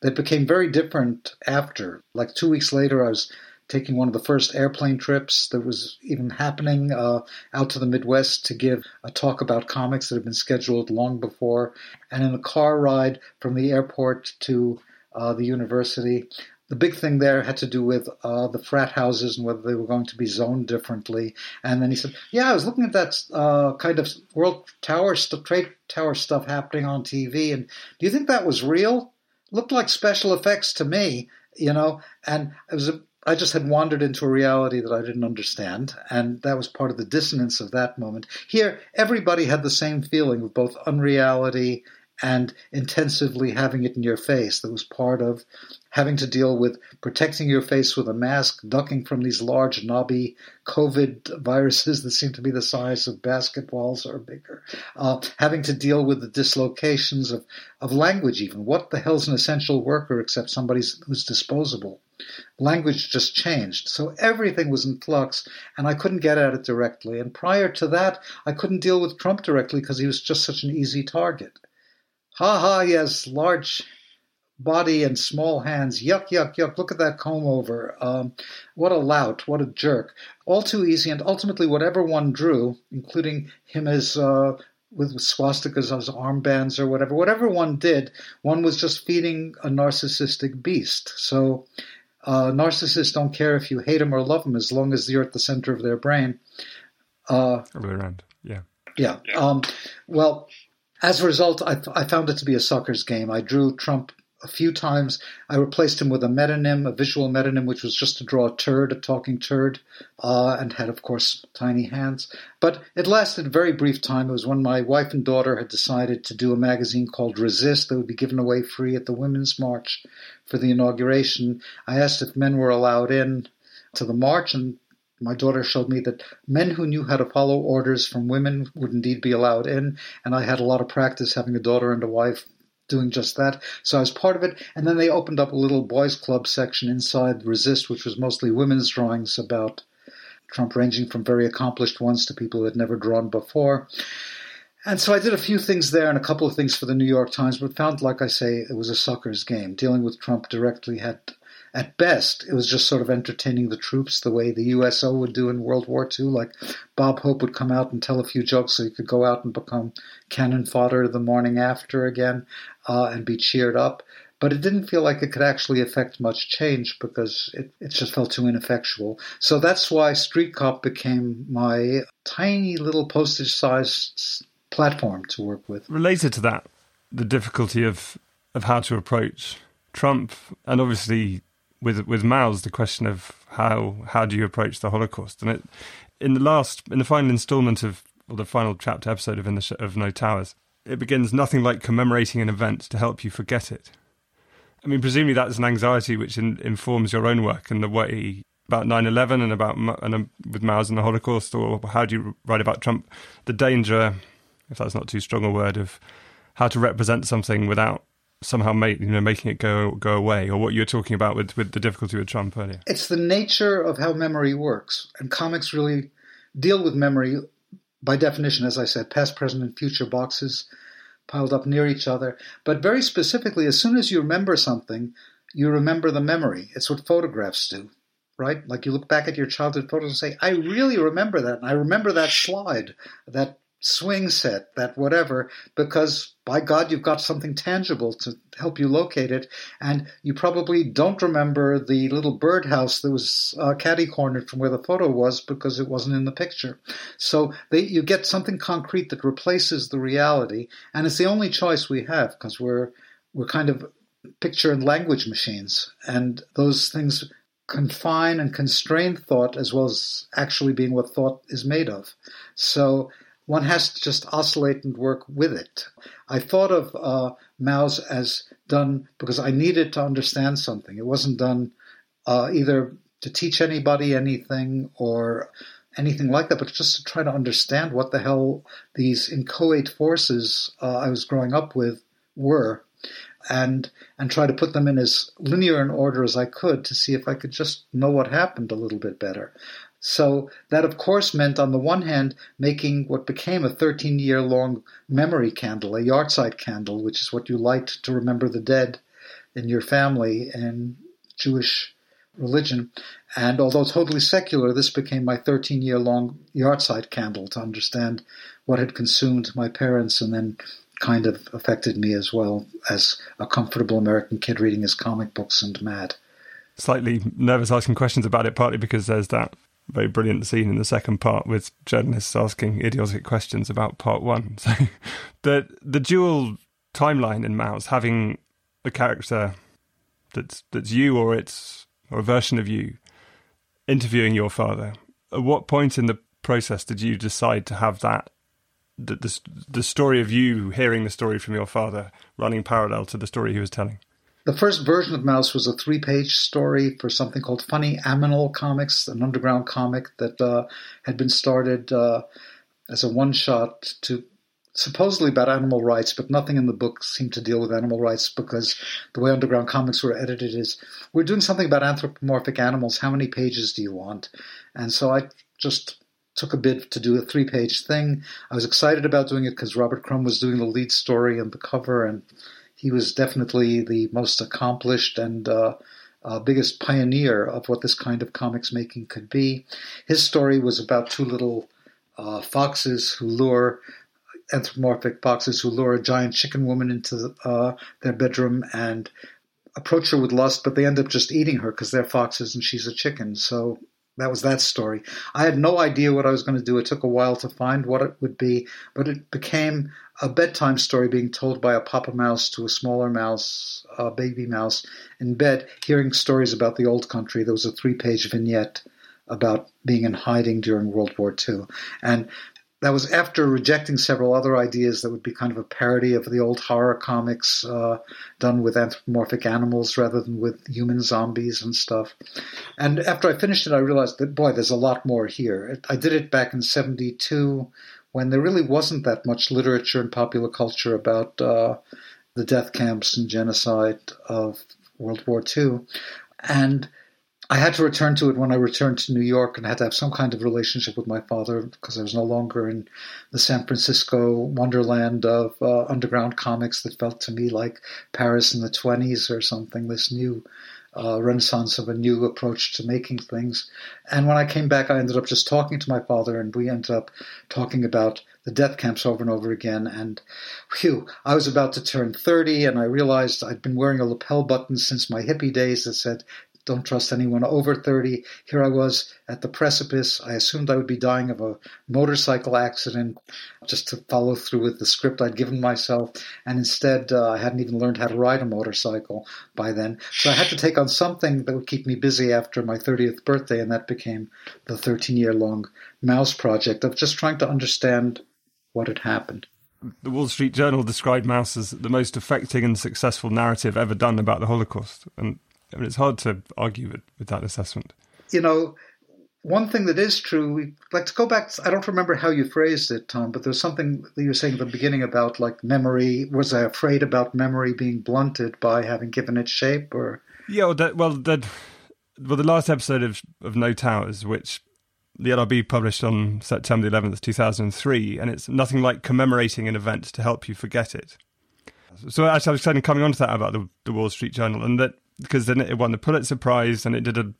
that became very different after. Like two weeks later, I was taking one of the first airplane trips that was even happening uh, out to the Midwest to give a talk about comics that had been scheduled long before. And in a car ride from the airport to uh, the university, the big thing there had to do with uh, the frat houses and whether they were going to be zoned differently. And then he said, "Yeah, I was looking at that uh, kind of World Tower, st- Trade Tower stuff happening on TV, and do you think that was real?" looked like special effects to me, you know, and it was a, I just had wandered into a reality that I didn't understand, and that was part of the dissonance of that moment. Here, everybody had the same feeling of both unreality and intensively having it in your face. That was part of having to deal with protecting your face with a mask, ducking from these large, knobby COVID viruses that seem to be the size of basketballs or bigger, uh, having to deal with the dislocations of, of language, even. What the hell's an essential worker except somebody who's disposable? Language just changed. So everything was in flux, and I couldn't get at it directly. And prior to that, I couldn't deal with Trump directly because he was just such an easy target. Ha ha, yes, large body and small hands. Yuck, yuck, yuck. Look at that comb over. Um, what a lout. What a jerk. All too easy. And ultimately, whatever one drew, including him as. Uh, with swastikas as armbands or whatever, whatever one did, one was just feeding a narcissistic beast. So uh, narcissists don't care if you hate them or love them as long as you're at the center of their brain. Uh, around, yeah. Yeah. Um, well, as a result, I, I, found it to be a sucker's game. I drew Trump a few times. I replaced him with a metonym, a visual metonym, which was just to draw a turd, a talking turd, uh, and had, of course, tiny hands. But it lasted a very brief time. It was when my wife and daughter had decided to do a magazine called Resist that would be given away free at the Women's March for the inauguration. I asked if men were allowed in to the march, and my daughter showed me that men who knew how to follow orders from women would indeed be allowed in, and I had a lot of practice having a daughter and a wife doing just that. So I was part of it. And then they opened up a little boys' club section inside Resist, which was mostly women's drawings about Trump, ranging from very accomplished ones to people who had never drawn before. And so I did a few things there and a couple of things for the New York Times, but found, like I say, it was a sucker's game. Dealing with Trump directly had, at best, it was just sort of entertaining the troops the way the USO would do in World War II. Like Bob Hope would come out and tell a few jokes so he could go out and become cannon fodder the morning after again uh, and be cheered up. But it didn't feel like it could actually affect much change because it, it just felt too ineffectual. So that's why Street Cop became my tiny little postage sized platform to work with. Related to that, the difficulty of of how to approach Trump, and obviously with with Maus, the question of how how do you approach the Holocaust? And it, in the last in the final instalment of or the final chapter episode of in the of No Towers, it begins nothing like commemorating an event to help you forget it. I mean, presumably that's an anxiety which in, informs your own work and the way about 9/11 and about and um, with Maus and the Holocaust, or how do you write about Trump? The danger if that's not too strong a word, of how to represent something without somehow make, you know making it go go away, or what you were talking about with with the difficulty with Trump earlier. It's the nature of how memory works, and comics really deal with memory by definition, as I said, past, present, and future boxes piled up near each other. But very specifically, as soon as you remember something, you remember the memory. It's what photographs do right? Like you look back at your childhood photos and say, I really remember that. And I remember that slide, that swing set, that whatever, because by God, you've got something tangible to help you locate it. And you probably don't remember the little birdhouse that was uh, caddy cornered from where the photo was because it wasn't in the picture. So they, you get something concrete that replaces the reality. And it's the only choice we have because we're, we're kind of picture and language machines. And those things confine and constrain thought as well as actually being what thought is made of. So one has to just oscillate and work with it. I thought of uh, Maus as done because I needed to understand something. It wasn't done uh, either to teach anybody anything or anything like that, but just to try to understand what the hell these inchoate forces uh, I was growing up with were, and and try to put them in as linear an order as I could to see if I could just know what happened a little bit better. So that, of course, meant on the one hand making what became a 13 year long memory candle, a yahrzeit candle, which is what you light to remember the dead in your family in Jewish religion. And although totally secular, this became my 13 year long yahrzeit candle to understand what had consumed my parents and then kind of affected me as well as a comfortable American kid reading his comic books and mad. Slightly nervous asking questions about it, partly because there's that very brilliant scene in the second part with journalists asking idiotic questions about part one. So the the dual timeline in Maus, having a character that's that's you or it's or a version of you interviewing your father. At what point in the process did you decide to have that the, the, the story of you hearing the story from your father running parallel to the story he was telling? The first version of Maus was a three page story for something called Funny Aminal Comics, an underground comic that uh, had been started uh, as a one shot to supposedly about animal rights, but nothing in the book seemed to deal with animal rights because the way underground comics were edited is we're doing something about anthropomorphic animals. How many pages do you want? And so I just took a bid to do a three page thing. I was excited about doing it because Robert Crumb was doing the lead story and the cover and he was definitely the most accomplished and uh, uh, biggest pioneer of what this kind of comics making could be. His story was about two little uh, foxes who lure anthropomorphic foxes who lure a giant chicken woman into the, uh, their bedroom and approach her with lust, but they end up just eating her because they're foxes and she's a chicken. So that was that story. I had no idea what I was going to do. It took a while to find what it would be, but it became a bedtime story being told by a papa mouse to a smaller mouse, a baby mouse, in bed, hearing stories about the old country. There was a three page vignette about being in hiding during World War II. And that was after rejecting several other ideas that would be kind of a parody of the old horror comics uh, done with anthropomorphic animals rather than with human zombies and stuff. And after I finished it, I realized that, boy, there's a lot more here. I did it back in 72 when there really wasn't that much literature and popular culture about uh, the death camps and genocide of World War II. And I had to return to it when I returned to New York and had to have some kind of relationship with my father because I was no longer in the San Francisco wonderland of uh, underground comics that felt to me like Paris in the 20s or something, this new uh, renaissance of a new approach to making things. And when I came back, I ended up just talking to my father, and we ended up talking about the death camps over and over again. And whew, I was about to turn 30, and I realized I'd been wearing a lapel button since my hippie days that said don't trust anyone over 30. Here I was at the precipice. I assumed I would be dying of a motorcycle accident just to follow through with the script I'd given myself. And instead, uh, I hadn't even learned how to ride a motorcycle by then. So I had to take on something that would keep me busy after my 30th birthday. And that became the 13 year long Maus project of just trying to understand what had happened the Wall Street Journal described Maus as the most affecting and successful narrative ever done about the Holocaust. And I mean, it's hard to argue with, with that assessment. You know, one thing that is true, we like to go back. I don't remember how you phrased it, Tom, but there's something that you were saying at the beginning about like memory. Was I afraid about memory being blunted by having given it shape, or yeah, well, that, well, that, well, the last episode of of No Towers, which the LRB published on September 11th, 2003, and it's nothing like commemorating an event to help you forget it. So actually, I was kind of coming on to that about the, the Wall Street Journal, and that because then it won the Pulitzer Prize and it did a,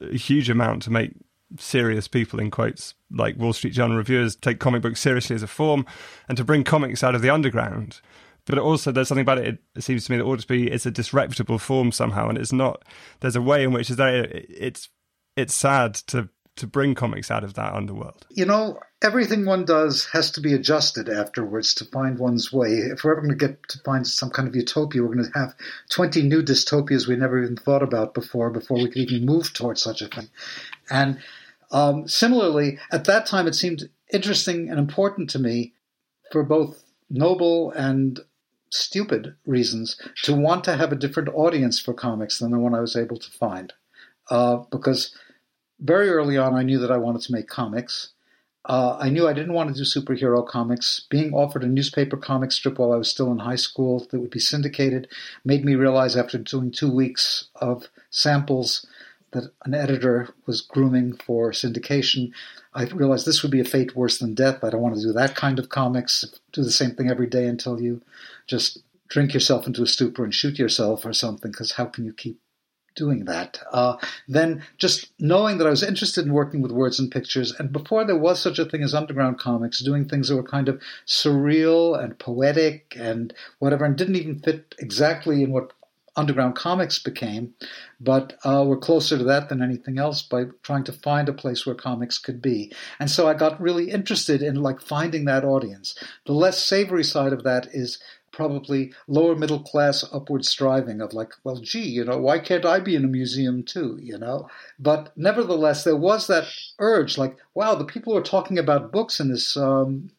a huge amount to make serious people in quotes like Wall Street Journal reviewers take comic books seriously as a form and to bring comics out of the underground. But also, there's something about it. It seems to me that ought to be it's a disreputable form somehow, and it's not. There's a way in which it's it's sad to to bring comics out of that underworld? You know, everything one does has to be adjusted afterwards to find one's way. If we're ever going to get to find some kind of utopia, we're going to have 20 new dystopias we never even thought about before, before we could even move towards such a thing. And um, similarly, at that time, it seemed interesting and important to me for both noble and stupid reasons to want to have a different audience for comics than the one I was able to find. Uh, because very early on, I knew that I wanted to make comics. Uh, I knew I didn't want to do superhero comics. Being offered a newspaper comic strip while I was still in high school that would be syndicated made me realize after doing two weeks of samples that an editor was grooming for syndication. I realized this would be a fate worse than death. I don't want to do that kind of comics, do the same thing every day until you just drink yourself into a stupor and shoot yourself or something, because how can you keep doing that. Uh, then just knowing that I was interested in working with words and pictures, and before there was such a thing as underground comics, doing things that were kind of surreal and poetic and whatever, and didn't even fit exactly in what underground comics became, but uh, were closer to that than anything else by trying to find a place where comics could be. And so I got really interested in like finding that audience. The less savory side of that is probably lower middle class upward striving of like, well, gee, you know, why can't I be in a museum too, you know? But nevertheless, there was that urge, like, wow, the people who are talking about books in this um,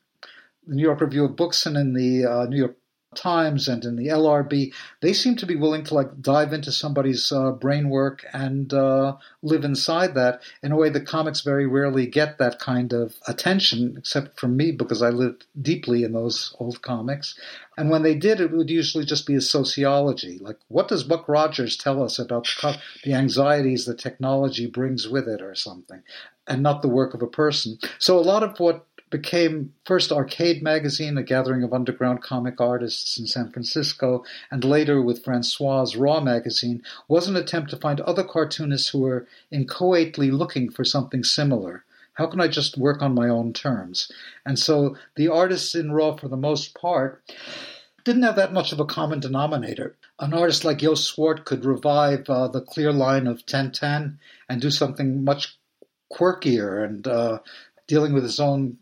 New York Review of Books and in the uh, New York Times and in the LRB, they seem to be willing to like dive into somebody's uh, brain work and uh, live inside that in a way that comics very rarely get that kind of attention, except from me because I lived deeply in those old comics. And when they did, it would usually just be a sociology, like what does Buck Rogers tell us about the, the anxieties that technology brings with it, or something, and not the work of a person. So a lot of what became first Arcade Magazine, a gathering of underground comic artists in San Francisco, and later with Francois' Raw Magazine, was an attempt to find other cartoonists who were inchoately looking for something similar. How can I just work on my own terms? And so the artists in Raw, for the most part, didn't have that much of a common denominator. An artist like Joost Swarte could revive uh, the clear line of Tintin and do something much quirkier and uh, dealing with his own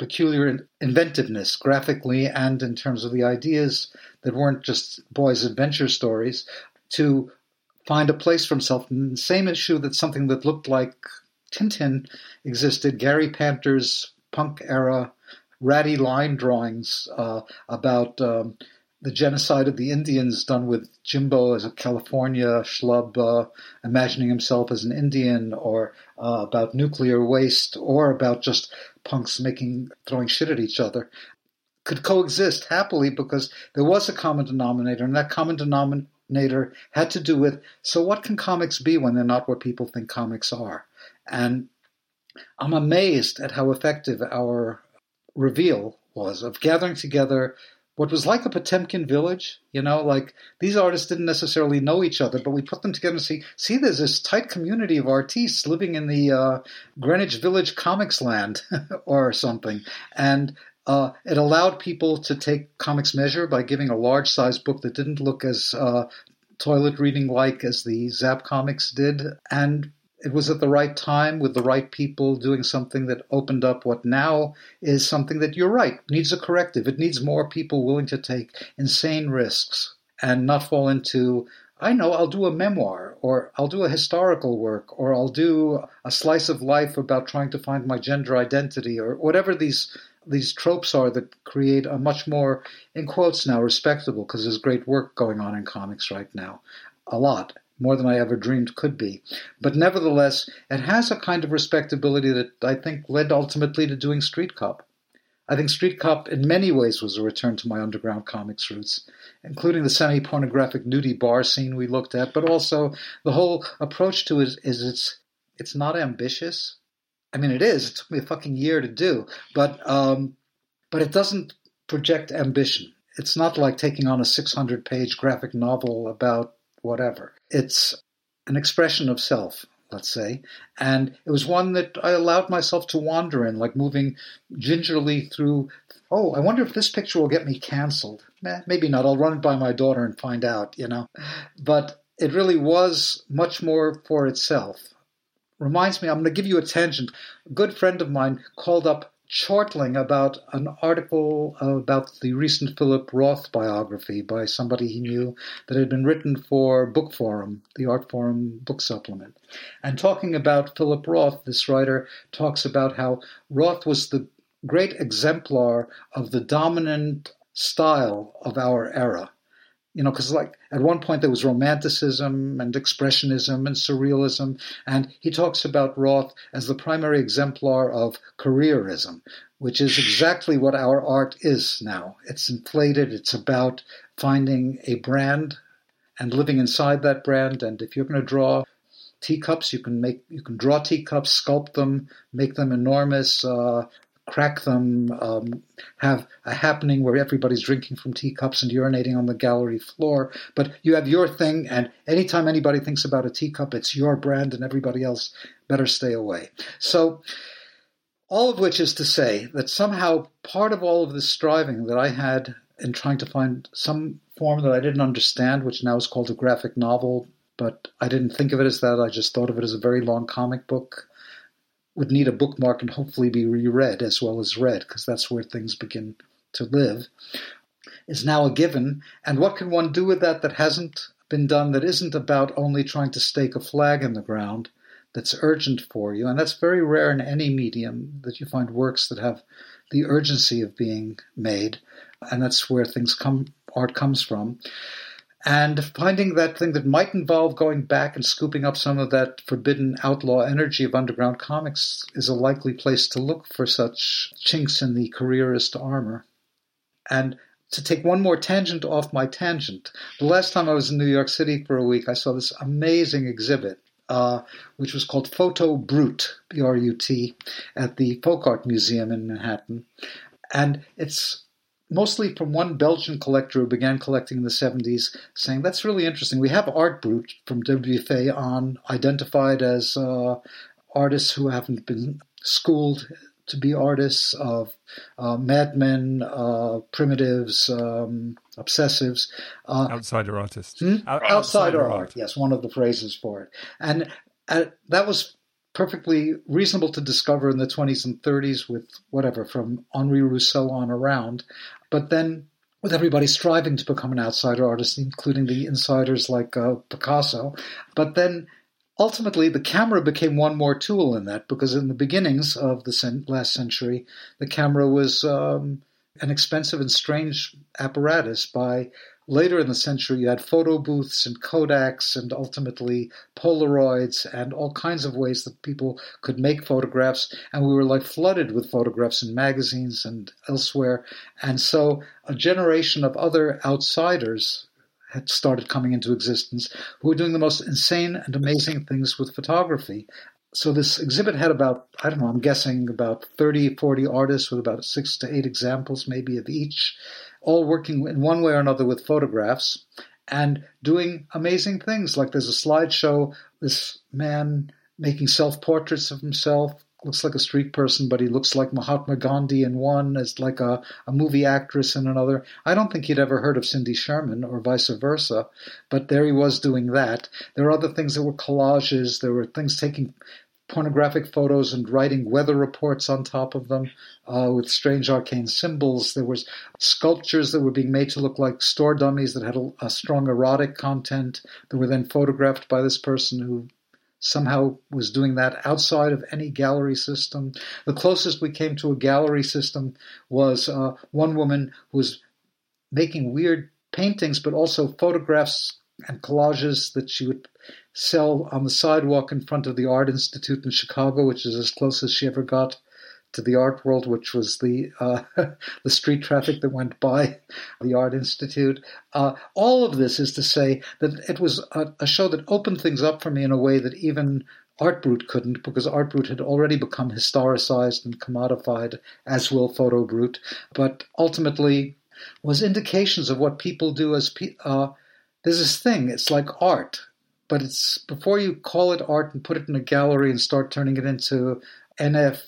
peculiar inventiveness graphically and in terms of the ideas that weren't just boys' adventure stories to find a place for himself in the same issue that something that looked like Tintin existed. Gary Panter's punk era ratty line drawings uh, about um, the genocide of the Indians done with Jimbo as a California schlub uh, imagining himself as an Indian, or uh, about nuclear waste, or about just punks making throwing shit at each other. could coexist happily because there was a common denominator, and that common denominator had to do with so what can comics be when they're not what people think comics are? And I'm amazed at how effective our reveal was of gathering together what was like a Potemkin village. You know, like these artists didn't necessarily know each other, but we put them together and see, see, there's this tight community of artistes living in the uh, Greenwich Village comics land or something. And uh, it allowed people to take comics measure by giving a large size book that didn't look as uh, toilet reading like as the Zap comics did. And it was at the right time with the right people doing something that opened up what now is something that you're right needs a corrective. It needs more people willing to take insane risks and not fall into I know I'll do a memoir or I'll do a historical work or I'll do a slice of life about trying to find my gender identity or whatever these these tropes are that create a much more in quotes now respectable because there's great work going on in comics right now a lot more than I ever dreamed could be. But nevertheless, it has a kind of respectability that I think led ultimately to doing Street Cop. I think Street Cop, in many ways, was a return to my underground comics roots, including the semi pornographic nudie bar scene we looked at, but also the whole approach to it is it's, it's not ambitious. I mean, it is. It took me a fucking year to do, but, um, but it doesn't project ambition. It's not like taking on a 600 page graphic novel about whatever. It's an expression of self, let's say. And it was one that I allowed myself to wander in, like moving gingerly through. Oh, I wonder if this picture will get me canceled. Eh, maybe not. I'll run it by my daughter and find out, you know. But it really was much more for itself. Reminds me, I'm going to give you a tangent. A good friend of mine called up chortling about an article about the recent Philip Roth biography by somebody he knew that had been written for Book Forum, the Artforum book supplement. And talking about Philip Roth, this writer talks about how Roth was the great exemplar of the dominant style of our era you know, because like at one point there was romanticism and expressionism and surrealism, and he talks about Roth as the primary exemplar of careerism, which is exactly what our art is now. It's inflated. It's about finding a brand and living inside that brand. And if you're going to draw teacups, you can make you can draw teacups, sculpt them, make them enormous, uh, crack them, um, have a happening where everybody's drinking from teacups and urinating on the gallery floor. But you have your thing, and anytime anybody thinks about a teacup, it's your brand, and everybody else better stay away. So, all of which is to say that somehow part of all of this striving that I had in trying to find some form that I didn't understand, which now is called a graphic novel, but I didn't think of it as that. I just thought of it as a very long comic book would need a bookmark and hopefully be reread as well as read, because that's where things begin to live, is now a given. And what can one do with that that hasn't been done, that isn't about only trying to stake a flag in the ground, that's urgent for you? And that's very rare in any medium that you find works that have the urgency of being made. And that's where things come, art comes from. And finding that thing that might involve going back and scooping up some of that forbidden outlaw energy of underground comics is a likely place to look for such chinks in the careerist armor. And to take one more tangent off my tangent, the last time I was in New York City for a week, I saw this amazing exhibit, uh, which was called Photo Brut, B R U T, at the Folk Art Museum in Manhattan. And it's mostly from one Belgian collector who began collecting in the 70s, saying, That's really interesting. We have Art Brut from Dubuffet on, identified as uh, artists who haven't been schooled to be artists, of uh, madmen, uh, primitives, um, obsessives. Uh, outsider artists. Hmm? Outsider, outsider art. art, yes, one of the phrases for it. And uh, that was perfectly reasonable to discover in the 20s and 30s with whatever, from Henri Rousseau on around. But then with everybody striving to become an outsider artist, including the insiders like uh, Picasso. But then ultimately, the camera became one more tool in that because in the beginnings of the last century, the camera was um, an expensive and strange apparatus by later in the century, you had photo booths and Kodaks and ultimately Polaroids and all kinds of ways that people could make photographs. And we were like flooded with photographs in magazines and elsewhere. And so a generation of other outsiders had started coming into existence who were doing the most insane and amazing things with photography. So this exhibit had about, I don't know, I'm guessing about 30, 40 artists with about six to eight examples maybe of each, all working in one way or another with photographs and doing amazing things. Like there's a slideshow, this man making self portraits of himself, looks like a street person, but he looks like Mahatma Gandhi in one, as like a, a movie actress in another. I don't think he'd ever heard of Cindy Sherman or vice versa, but there he was doing that. There are other things that were collages. There were things taking pornographic photos and writing weather reports on top of them uh, with strange arcane symbols. There was sculptures that were being made to look like store dummies that had a, a strong erotic content that were then photographed by this person who somehow was doing that outside of any gallery system. The closest we came to a gallery system was uh, one woman who was making weird paintings, but also photographs and collages that she would sell on the sidewalk in front of the Art Institute in Chicago, which is as close as she ever got to the art world, which was the uh, the street traffic that went by the Art Institute. Uh, all of this is to say that it was a, a, show that opened things up for me in a way that even Art Brut couldn't, because Art Brut had already become historicized and commodified, as will Photo Brut. But ultimately, was indications of what people do as pe- uh, there's this thing. It's like art. But it's before you call it art and put it in a gallery and start turning it into NF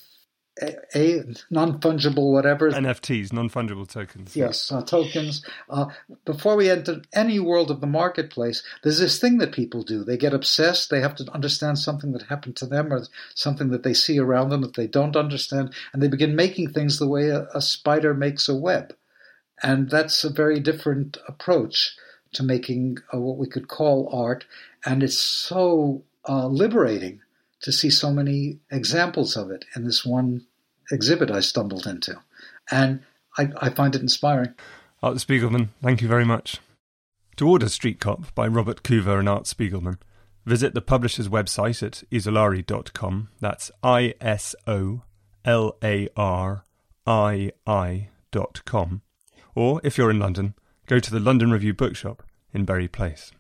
a, non-fungible whatever NFTs, non-fungible tokens. Yes, uh, tokens. Uh, before we enter any world of the marketplace, there's this thing that people do. They get obsessed. They have to understand something that happened to them or something that they see around them that they don't understand, and they begin making things the way a, a spider makes a web. And that's a very different approach to making uh, what we could call art, and it's so uh, liberating to see so many examples of it in this one exhibit I stumbled into. And I, I find it inspiring. Art Spiegelman, thank you very much. To order Street Cop by Robert Coover and Art Spiegelman, visit the publisher's website at isolarii.com. That's I S O L A R I dot com. Or, if you're in London, go to the London Review Bookshop in Bury Place.